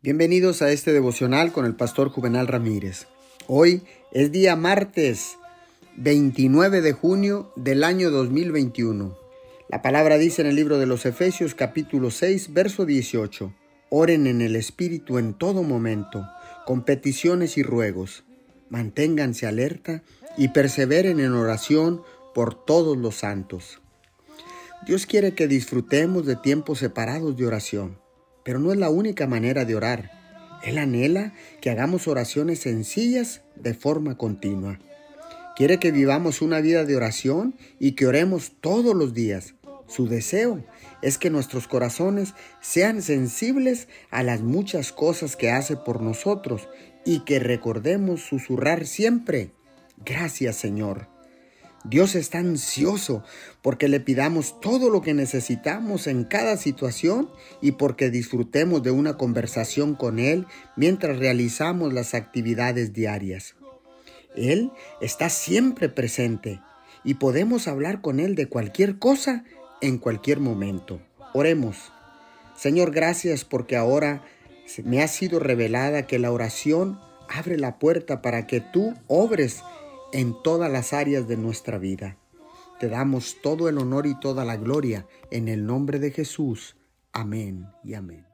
Bienvenidos a este devocional con el pastor Juvenal Ramírez. Hoy es día martes 29 de junio del año 2021. La palabra dice en el libro de los Efesios capítulo 6 verso 18. Oren en el Espíritu en todo momento, con peticiones y ruegos. Manténganse alerta y perseveren en oración por todos los santos. Dios quiere que disfrutemos de tiempos separados de oración pero no es la única manera de orar. Él anhela que hagamos oraciones sencillas de forma continua. Quiere que vivamos una vida de oración y que oremos todos los días. Su deseo es que nuestros corazones sean sensibles a las muchas cosas que hace por nosotros y que recordemos susurrar siempre, gracias Señor. Dios está ansioso porque le pidamos todo lo que necesitamos en cada situación y porque disfrutemos de una conversación con Él mientras realizamos las actividades diarias. Él está siempre presente y podemos hablar con Él de cualquier cosa en cualquier momento. Oremos. Señor, gracias porque ahora me ha sido revelada que la oración abre la puerta para que tú obres en todas las áreas de nuestra vida. Te damos todo el honor y toda la gloria en el nombre de Jesús. Amén y amén.